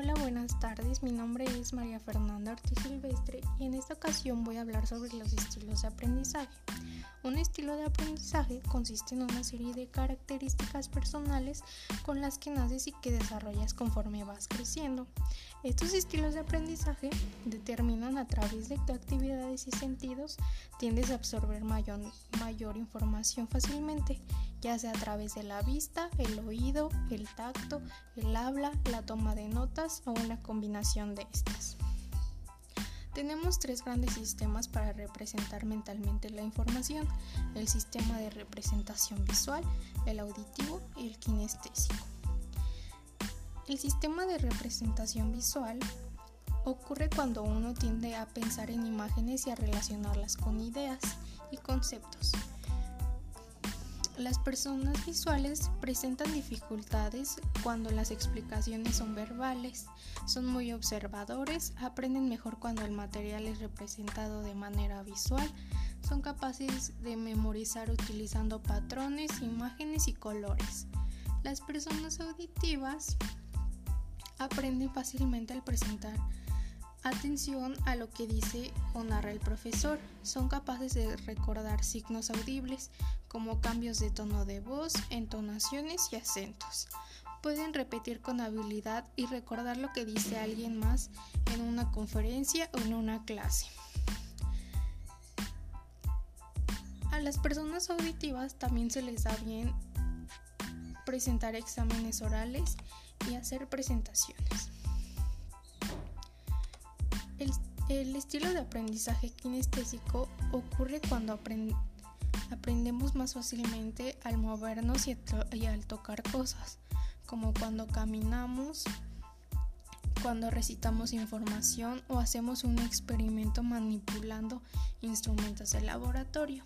Hola, buenas tardes. Mi nombre es María Fernanda Ortiz Silvestre y en esta ocasión voy a hablar sobre los estilos de aprendizaje. Un estilo de aprendizaje consiste en una serie de características personales con las que naces y que desarrollas conforme vas creciendo. Estos estilos de aprendizaje determinan a través de tu actividades y sentidos tiendes a absorber mayor, mayor información fácilmente, ya sea a través de la vista, el oído, el tacto, el habla, la toma de notas o una combinación de estas. Tenemos tres grandes sistemas para representar mentalmente la información, el sistema de representación visual, el auditivo y el kinestésico. El sistema de representación visual ocurre cuando uno tiende a pensar en imágenes y a relacionarlas con ideas y conceptos. Las personas visuales presentan dificultades cuando las explicaciones son verbales, son muy observadores, aprenden mejor cuando el material es representado de manera visual, son capaces de memorizar utilizando patrones, imágenes y colores. Las personas auditivas aprenden fácilmente al presentar atención a lo que dice o narra el profesor. Son capaces de recordar signos audibles como cambios de tono de voz, entonaciones y acentos. Pueden repetir con habilidad y recordar lo que dice alguien más en una conferencia o en una clase. A las personas auditivas también se les da bien presentar exámenes orales y hacer presentaciones. El, estilo de aprendizaje kinestésico ocurre cuando aprendemos más fácilmente al movernos y, y al tocar cosas, como cuando caminamos, cuando recitamos información o hacemos un experimento manipulando instrumentos de laboratorio.